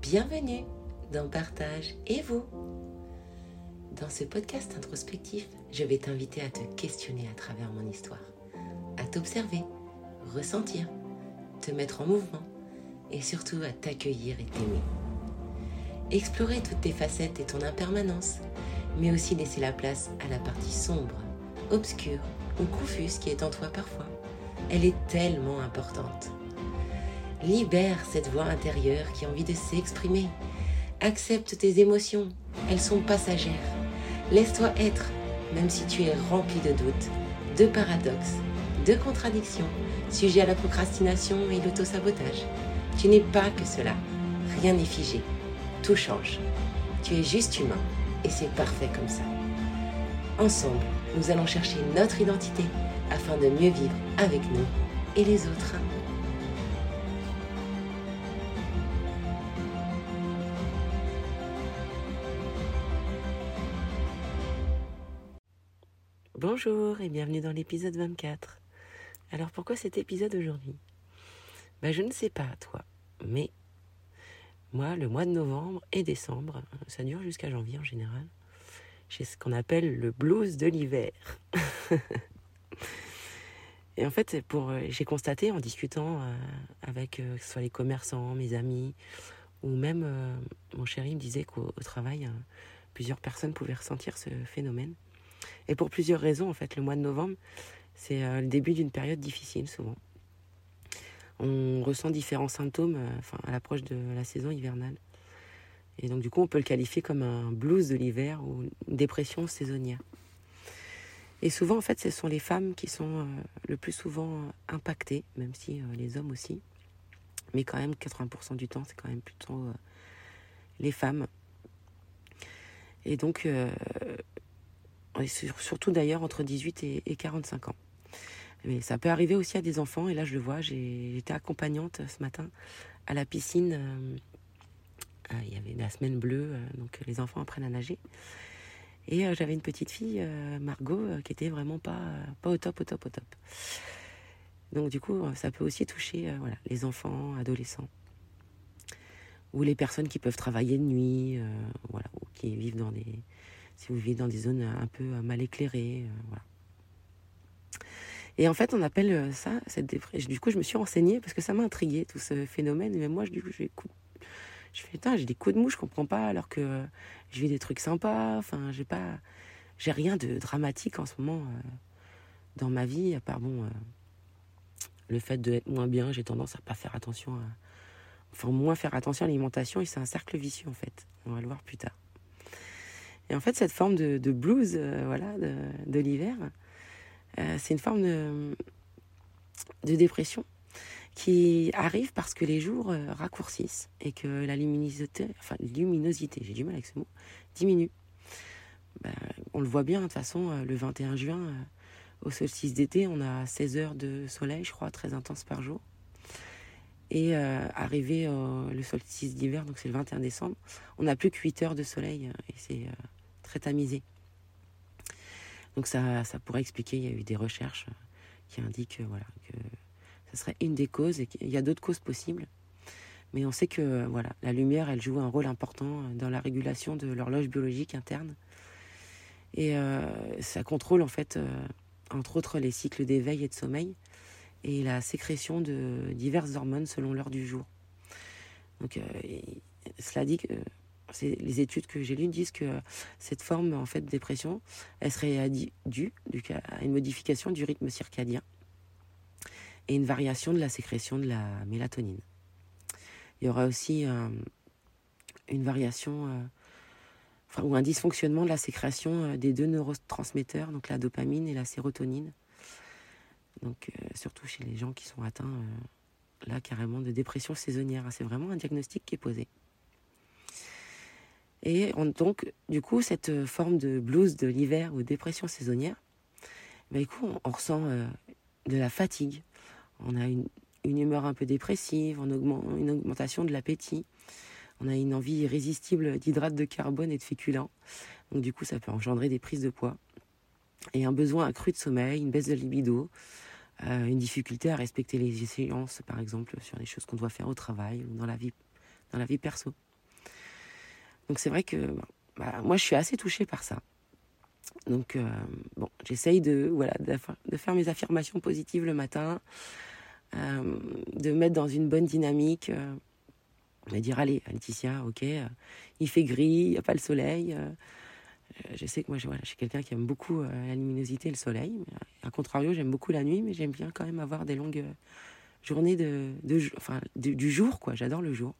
Bienvenue dans Partage et vous. Dans ce podcast introspectif, je vais t'inviter à te questionner à travers mon histoire, à t'observer, ressentir, te mettre en mouvement et surtout à t'accueillir et t'aimer. Explorer toutes tes facettes et ton impermanence, mais aussi laisser la place à la partie sombre, obscure ou confuse qui est en toi parfois. Elle est tellement importante. Libère cette voix intérieure qui a envie de s'exprimer. Accepte tes émotions, elles sont passagères. Laisse-toi être, même si tu es rempli de doutes, de paradoxes, de contradictions, sujet à la procrastination et l'autosabotage. Tu n'es pas que cela. Rien n'est figé. Tout change. Tu es juste humain et c'est parfait comme ça. Ensemble, nous allons chercher notre identité afin de mieux vivre avec nous et les autres. Bonjour et bienvenue dans l'épisode 24. Alors pourquoi cet épisode aujourd'hui? Ben, Je ne sais pas toi, mais moi le mois de novembre et décembre, ça dure jusqu'à janvier en général, j'ai ce qu'on appelle le blues de l'hiver. et en fait, pour, j'ai constaté en discutant euh, avec euh, soit les commerçants, mes amis, ou même euh, mon chéri me disait qu'au travail, plusieurs personnes pouvaient ressentir ce phénomène. Et pour plusieurs raisons, en fait, le mois de novembre, c'est le début d'une période difficile souvent. On ressent différents symptômes enfin, à l'approche de la saison hivernale. Et donc du coup, on peut le qualifier comme un blues de l'hiver ou une dépression saisonnière. Et souvent, en fait, ce sont les femmes qui sont euh, le plus souvent impactées, même si euh, les hommes aussi. Mais quand même, 80% du temps, c'est quand même plutôt euh, les femmes. Et donc, surtout d'ailleurs entre 18 et, 45 ans. Mais ça peut arriver aussi à des enfants, et là je le vois, j'étais accompagnante ce matin à la piscine euh, il y avait la semaine bleue, euh, donc les enfants apprennent à nager. Et euh, j'avais une petite fille, Margot, qui était vraiment pas, pas au top, au top, au top. Donc du coup, ça peut aussi toucher voilà, les enfants, adolescents, ou les personnes qui peuvent travailler de nuit, voilà, ou qui vivent dans des, si vous vivez dans des zones un peu mal éclairées, voilà. Et en fait, on appelle ça cette dépression. Du coup, je me suis renseignée parce que ça m'a intrigué tout ce phénomène. Mais moi, je, du coup, fais, j'ai des coups de mou, je comprends pas, alors que je vis des trucs sympas. Enfin, j'ai pas, j'ai rien de dramatique en ce moment euh, dans ma vie, à part bon, euh, le fait d'être moins bien, j'ai tendance à pas faire attention à, enfin, moins faire attention à l'alimentation, et c'est un cercle vicieux en fait. On va le voir plus tard. Et en fait, cette forme de, blues, euh, voilà, de, l'hiver, c'est une forme de, dépression qui arrive parce que les jours euh, raccourcissent et que la luminosité, enfin luminosité, j'ai du mal avec ce mot, diminue. Ben, on le voit bien, de toute façon, euh, le 21 juin, euh, au solstice d'été, on a 16 heures de soleil, je crois, très intense par jour. Et arrivé le solstice d'hiver, donc c'est le 21 décembre, on n'a plus que 8 heures de soleil et c'est très tamisé. Donc ça, ça pourrait expliquer, il y a eu des recherches qui indiquent voilà, que ce serait une des causes. Et il y a d'autres causes possibles. Mais on sait que voilà, la lumière, elle joue un rôle important dans la régulation de l'horloge biologique interne. Et euh, ça contrôle en fait, euh, entre autres, les cycles d'éveil et de sommeil et la sécrétion de diverses hormones selon l'heure du jour. Donc, euh, cela dit que les études que j'ai lues disent que cette forme en fait de dépression, elle serait due à une modification du rythme circadien et une variation de la sécrétion de la mélatonine. Il y aura aussi euh, une variation euh, ou un dysfonctionnement de la sécrétion euh, des deux neurotransmetteurs, donc la dopamine et la sérotonine. Donc surtout chez les gens qui sont atteints là carrément de dépression saisonnière. C'est vraiment un diagnostic qui est posé. Et donc, du coup, cette forme de blues de l'hiver ou dépression saisonnière, bah, coup, on, ressent de la fatigue, on a une, humeur un peu dépressive, une augmentation de l'appétit. On a une envie irrésistible d'hydrates de carbone et de féculents. Donc du coup, ça peut engendrer des prises de poids. Et un besoin accru de sommeil, une baisse de libido, euh, une difficulté à respecter les échéances, par exemple, sur des choses qu'on doit faire au travail ou dans la vie, dans la vie perso. Donc c'est vrai que bah, moi je suis assez touchée par ça. Donc bon, j'essaye de voilà de faire mes affirmations positives le matin, de mettre dans une bonne dynamique, de dire allez Laetitia, ok, il fait gris, il n'y a pas le soleil. je sais que moi, je, voilà, je suis quelqu'un qui aime beaucoup la luminosité et le soleil. À contrario, j'aime beaucoup la nuit, mais j'aime bien quand même avoir des longues journée de, enfin, du jour, quoi. J'adore le jour.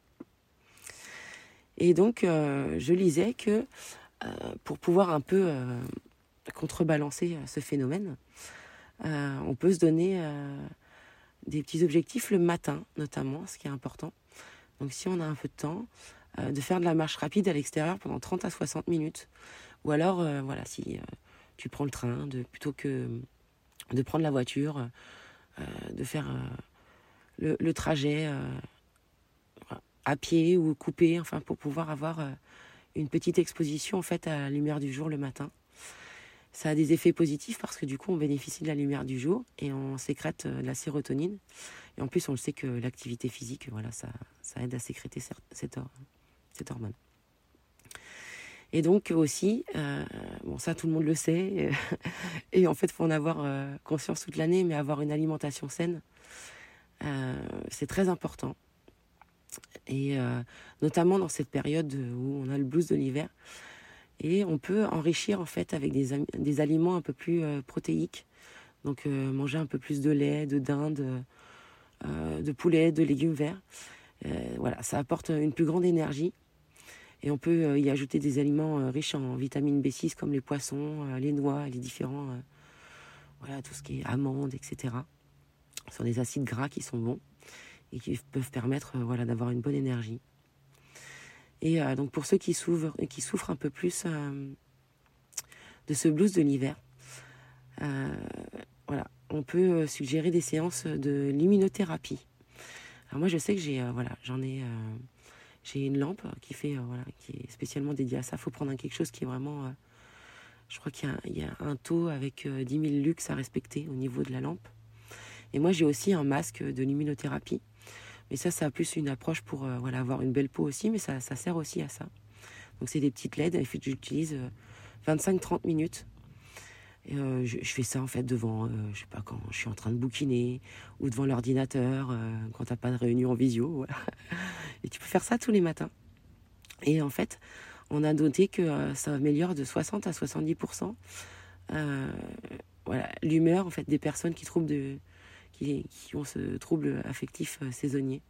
Et donc, euh, je lisais que euh, pour pouvoir un peu euh, contrebalancer ce phénomène, on peut se donner des petits objectifs le matin, notamment, ce qui est important. Donc, si on a un peu de temps, de faire de la marche rapide à l'extérieur pendant 30 à 60 minutes. Ou alors, voilà, si tu prends le train, plutôt que de prendre la voiture, de faire le, trajet à pied ou coupé, enfin pour pouvoir avoir euh, une petite exposition en fait à la lumière du jour le matin. Ça a des effets positifs parce que du coup on bénéficie de la lumière du jour et on sécrète euh, la sérotonine. Et en plus on le sait que l'activité physique, voilà, ça, aide à sécréter cette, hormone. Et donc aussi, bon ça tout le monde le sait, et, en fait il faut en avoir conscience toute l'année, mais avoir une alimentation saine, euh, c'est très important. Et euh, notamment dans cette période où on a le blues de l'hiver. Et on peut enrichir en fait avec des, des aliments un peu plus euh, protéiques. Donc manger un peu plus de lait, de dinde, de poulet, de légumes verts. voilà, ça apporte une plus grande énergie. Et on peut y ajouter des aliments riches en vitamine B6 comme les poissons, les noix, les différents, voilà, tout ce qui est amandes, etc sont des acides gras qui sont bons et qui peuvent permettre euh, voilà, d'avoir une bonne énergie. Et euh, donc pour ceux qui souffrent, qui souffrent un peu plus euh, de ce blues de l'hiver, voilà, on peut suggérer des séances de luminothérapie. Alors moi je sais que j'ai voilà, j'en ai j'ai une lampe qui fait voilà, qui est spécialement dédiée à ça. Il faut prendre quelque chose qui est vraiment je crois qu'il y, y, a un taux avec 10 000 lux à respecter au niveau de la lampe. Et moi, j'ai aussi un masque de luminothérapie. Mais ça, ça a plus une approche pour euh, voilà, avoir une belle peau aussi, mais ça, ça sert aussi à ça. Donc, c'est des petites LED. Et j'utilise 25-30 euh, minutes. Et, euh, je, fais ça en fait devant, je sais pas quand je suis en train de bouquiner ou devant l'ordinateur quand t'as pas de réunion en visio. Et tu peux faire ça tous les matins. Et en fait, on a noté que ça améliore de 60 à 70 voilà l'humeur en fait des personnes qui trouvent de qui, ont ce trouble affectif euh, saisonnier.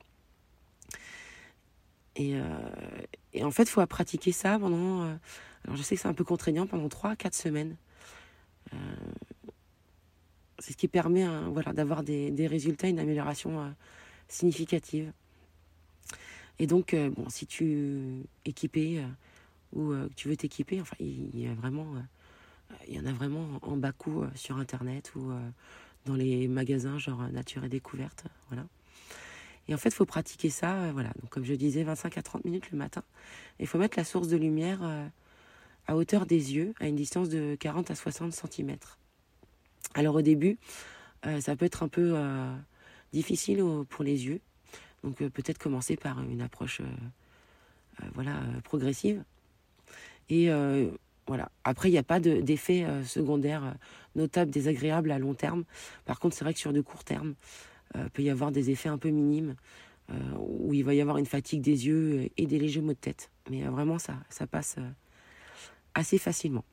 Et, euh, et, en fait, il faut pratiquer ça pendant. Euh, alors, je sais que c'est un peu contraignant pendant 3-4 semaines. c'est ce qui permet hein, voilà, d'avoir des, des, résultats, une amélioration significative. Et donc, bon, si tu es équipé ou que tu veux t'équiper, enfin, il, y a vraiment, il y en a vraiment en bas coût sur Internet ou dans les magasins genre Nature et Découverte. Voilà. Et en fait, il faut pratiquer ça, euh, voilà. Donc, comme je disais, 25 à 30 minutes le matin. Il faut mettre la source de lumière euh, à hauteur des yeux, à une distance de 40 à 60 cm. Alors, au début, euh, ça peut être un peu difficile pour les yeux. Donc, peut-être commencer par une approche voilà, progressive. Et Après, il n'y a pas d'effet secondaire notable, désagréable à long terme. Par contre, c'est vrai que sur de court terme, il euh, peut y avoir des effets un peu minimes, euh, où il va y avoir une fatigue des yeux et des légers maux de tête. Mais euh, vraiment, ça, ça passe assez facilement.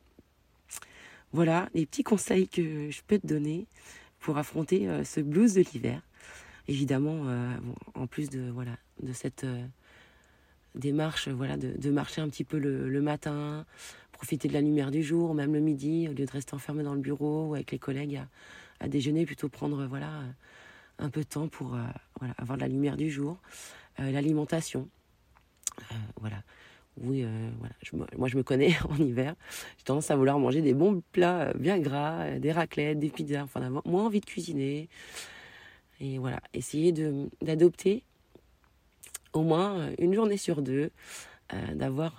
Voilà les petits conseils que je peux te donner pour affronter ce blues de l'hiver. Évidemment, en plus de, voilà, de cette démarche voilà, de, marcher un petit peu le matin, profiter de la lumière du jour, même le midi, au lieu de rester enfermé dans le bureau ou avec les collègues à, déjeuner, plutôt prendre voilà un peu de temps pour euh, voilà, avoir de la lumière du jour, euh, l'alimentation, euh, voilà. Oui, voilà. moi je me connais en hiver. J'ai tendance à vouloir manger des bons plats bien gras, des raclettes, des pizzas, enfin d'avoir moins envie de cuisiner. Et voilà, essayer d'adopter au moins une journée sur deux, d'avoir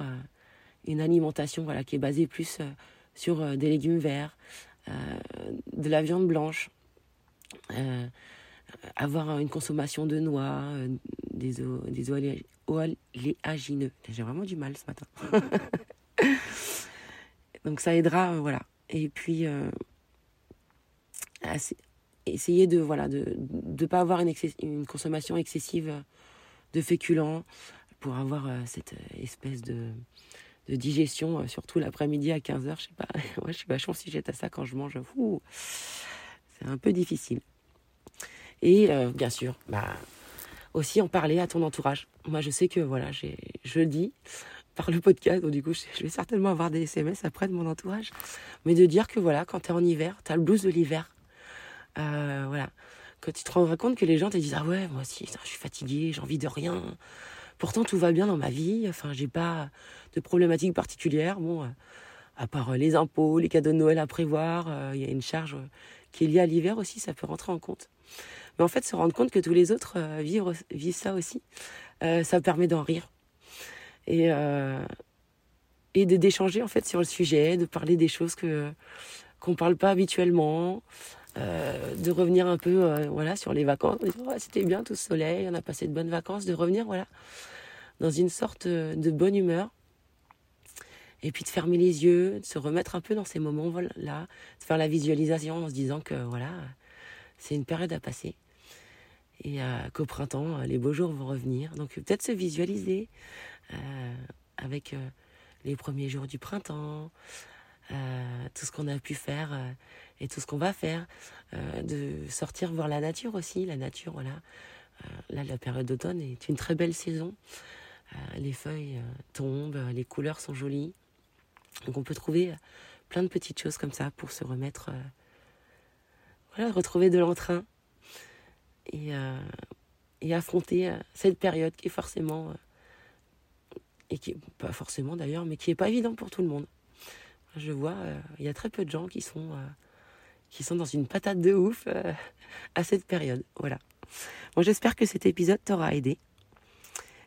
une alimentation voilà, qui est basée plus euh, sur euh, des légumes verts, euh, de la viande blanche, avoir une consommation de noix, des, des oléagineux. J'ai vraiment du mal ce matin. Donc ça aidera, voilà. Et puis, essayer de voilà de ne pas avoir une, une, consommation excessive de féculents pour avoir cette espèce de, de digestion, surtout l'après-midi à 15h. Je sais pas, moi je suis vachement sujette à ça quand je mange. C'est un peu difficile. Et bien sûr, bah, aussi en parler à ton entourage. Moi, je sais que voilà, je dis par le podcast, donc du coup, je vais certainement avoir des SMS après de mon entourage, mais de dire que voilà, quand tu es en hiver, tu as le blues de l'hiver. Euh, voilà. Quand tu te rendras compte que les gens te disent Ah ouais, moi aussi, je suis fatiguée, j'ai envie de rien. Pourtant, tout va bien dans ma vie. Enfin, j'ai pas de problématiques particulières. Bon, euh, à part euh, les impôts, les cadeaux de Noël à prévoir, il y a une charge qui est liée à l'hiver aussi, ça peut rentrer en compte. Mais en fait, se rendre compte que tous les autres euh, vivent, ça aussi, euh, ça permet d'en rire. Et, euh, et d'échanger en fait sur le sujet, de parler des choses que qu'on parle pas habituellement, de revenir un peu voilà sur les vacances, oh, c'était bien tout ce soleil, on a passé de bonnes vacances, de revenir voilà dans une sorte de bonne humeur. Et puis de fermer les yeux, de se remettre un peu dans ces moments là, de faire la visualisation en se disant que voilà, c'est une période à passer. Et euh, qu'au printemps, euh, les beaux jours vont revenir. Donc peut-être se visualiser euh, avec les premiers jours du printemps, tout ce qu'on a pu faire et tout ce qu'on va faire, de sortir voir la nature aussi. La nature, voilà. là, la période d'automne est une très belle saison. les feuilles tombent, les couleurs sont jolies. Donc on peut trouver plein de petites choses comme ça pour se remettre, voilà, retrouver de l'entrain et, euh, et affronter euh, cette période qui est forcément, euh, et qui pas forcément d'ailleurs, mais qui est pas évident pour tout le monde. Je vois, il y a très peu de gens qui sont, qui sont dans une patate de ouf à cette période. Voilà. Bon, j'espère que cet épisode t'aura aidé.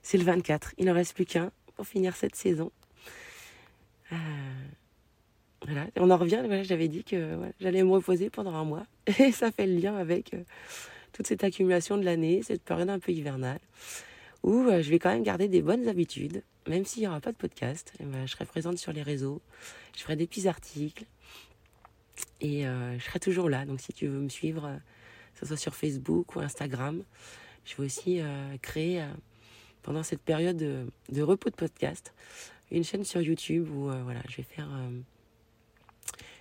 C'est le 24, il n'en reste plus qu'un pour finir cette saison. voilà, on en revient, voilà, j'avais dit que j'allais me reposer pendant un mois. Et ça fait le lien avec toute cette accumulation de l'année, cette période un peu hivernale, où euh, je vais quand même garder des bonnes habitudes, même s'il n'y aura pas de podcast. Eh ben, je serai présente sur les réseaux, je ferai des petits articles, et euh, je serai toujours là. Donc si tu veux me suivre, euh, que ce soit sur Facebook ou Instagram, je vais aussi créer, pendant cette période de, repos de podcast, une chaîne sur YouTube où je vais faire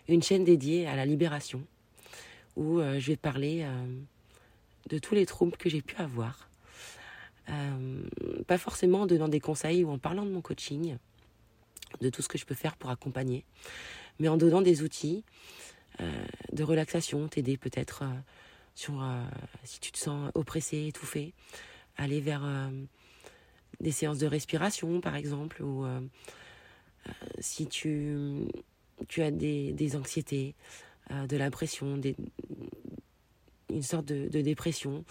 une chaîne dédiée à la libération, où je vais parler de tous les troubles que j'ai pu avoir. Euh, pas forcément en donnant des conseils ou en parlant de mon coaching, de tout ce que je peux faire pour accompagner, mais en donnant des outils euh, de relaxation, t'aider peut-être euh, sur si tu te sens oppressé, étouffé, aller vers des séances de respiration par exemple, ou si tu, as des, anxiétés, de l'impression, des, une sorte de, dépression,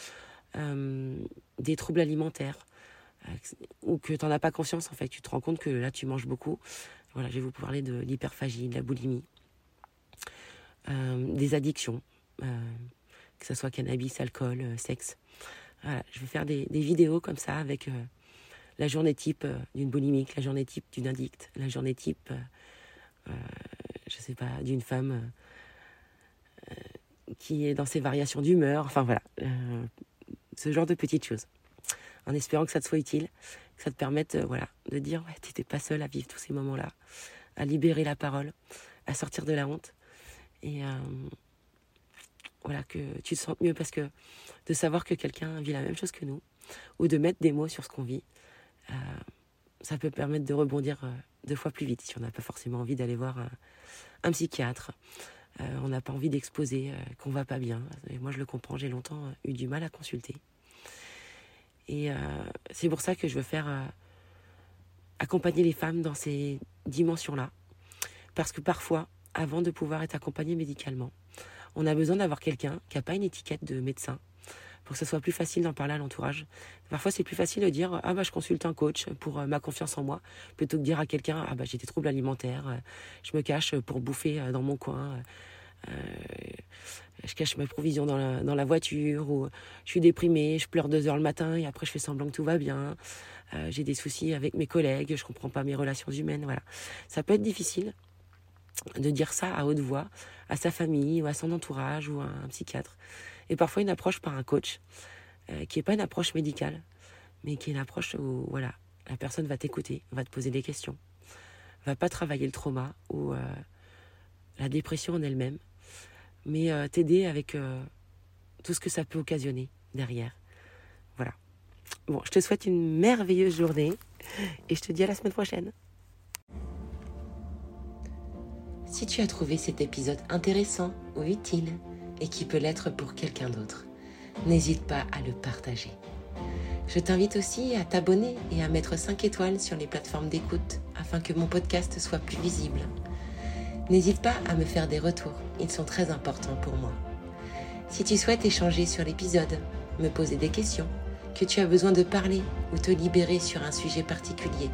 des troubles alimentaires, euh, ou que tu n'en as pas conscience en fait, tu te rends compte que là tu manges beaucoup. Voilà, je vais vous parler de l'hyperphagie, de la boulimie, euh, des addictions, que ce soit cannabis, alcool, sexe. Voilà, je vais faire des, vidéos comme ça avec la journée type d'une boulimique, la journée type d'une addict, la journée type, je sais pas, d'une femme qui est dans ses variations d'humeur, enfin voilà, euh, ce genre de petites choses. En espérant que ça te soit utile, que ça te permette euh, de dire ouais, tu n'étais pas seul à vivre tous ces moments-là, à libérer la parole, à sortir de la honte. Et euh, voilà, que tu te sentes mieux parce que de savoir que quelqu'un vit la même chose que nous, ou de mettre des mots sur ce qu'on vit, ça peut permettre de rebondir deux fois plus vite si on n'a pas forcément envie d'aller voir un psychiatre, euh, on n'a pas envie d'exposer euh, qu'on va pas bien. Et moi, je le comprends, j'ai longtemps euh, eu du mal à consulter. Et c'est pour ça que je veux faire accompagner les femmes dans ces dimensions-là. Parce que parfois, avant de pouvoir être accompagné médicalement, on a besoin d'avoir quelqu'un qui n'a pas une étiquette de médecin pour que ce soit plus facile d'en parler à l'entourage. Parfois, c'est plus facile de dire ah bah je consulte un coach pour ma confiance en moi plutôt que de dire à quelqu'un ah bah j'ai des troubles alimentaires, je me cache pour bouffer dans mon coin, je cache mes provisions dans la, voiture, ou je suis déprimée, je pleure deux heures le matin et après je fais semblant que tout va bien. j'ai des soucis avec mes collègues, je comprends pas mes relations humaines, voilà. Ça peut être difficile de dire ça à haute voix à sa famille ou à son entourage ou à un psychiatre. Et parfois une approche par un coach qui n'est pas une approche médicale, mais qui est une approche où voilà, la personne va t'écouter, va te poser des questions, va pas travailler le trauma ou euh, la dépression en elle-même, mais euh, t'aider avec euh, tout ce que ça peut occasionner derrière. Voilà. Bon, je te souhaite une merveilleuse journée et je te dis à la semaine prochaine. Si tu as trouvé cet épisode intéressant ou utile et qui peut l'être pour quelqu'un d'autre, n'hésite pas à le partager. Je t'invite aussi à t'abonner et à mettre 5 étoiles sur les plateformes d'écoute afin que mon podcast soit plus visible. N'hésite pas à me faire des retours, ils sont très importants pour moi. Si tu souhaites échanger sur l'épisode, me poser des questions, que tu as besoin de parler ou te libérer sur un sujet particulier,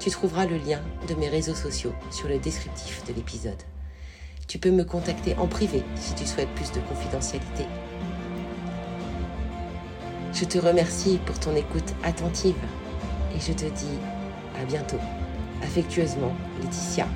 tu trouveras le lien de mes réseaux sociaux sur le descriptif de l'épisode. Tu peux me contacter en privé si tu souhaites plus de confidentialité je te remercie pour ton écoute attentive et je te dis à bientôt. Affectueusement, Laetitia.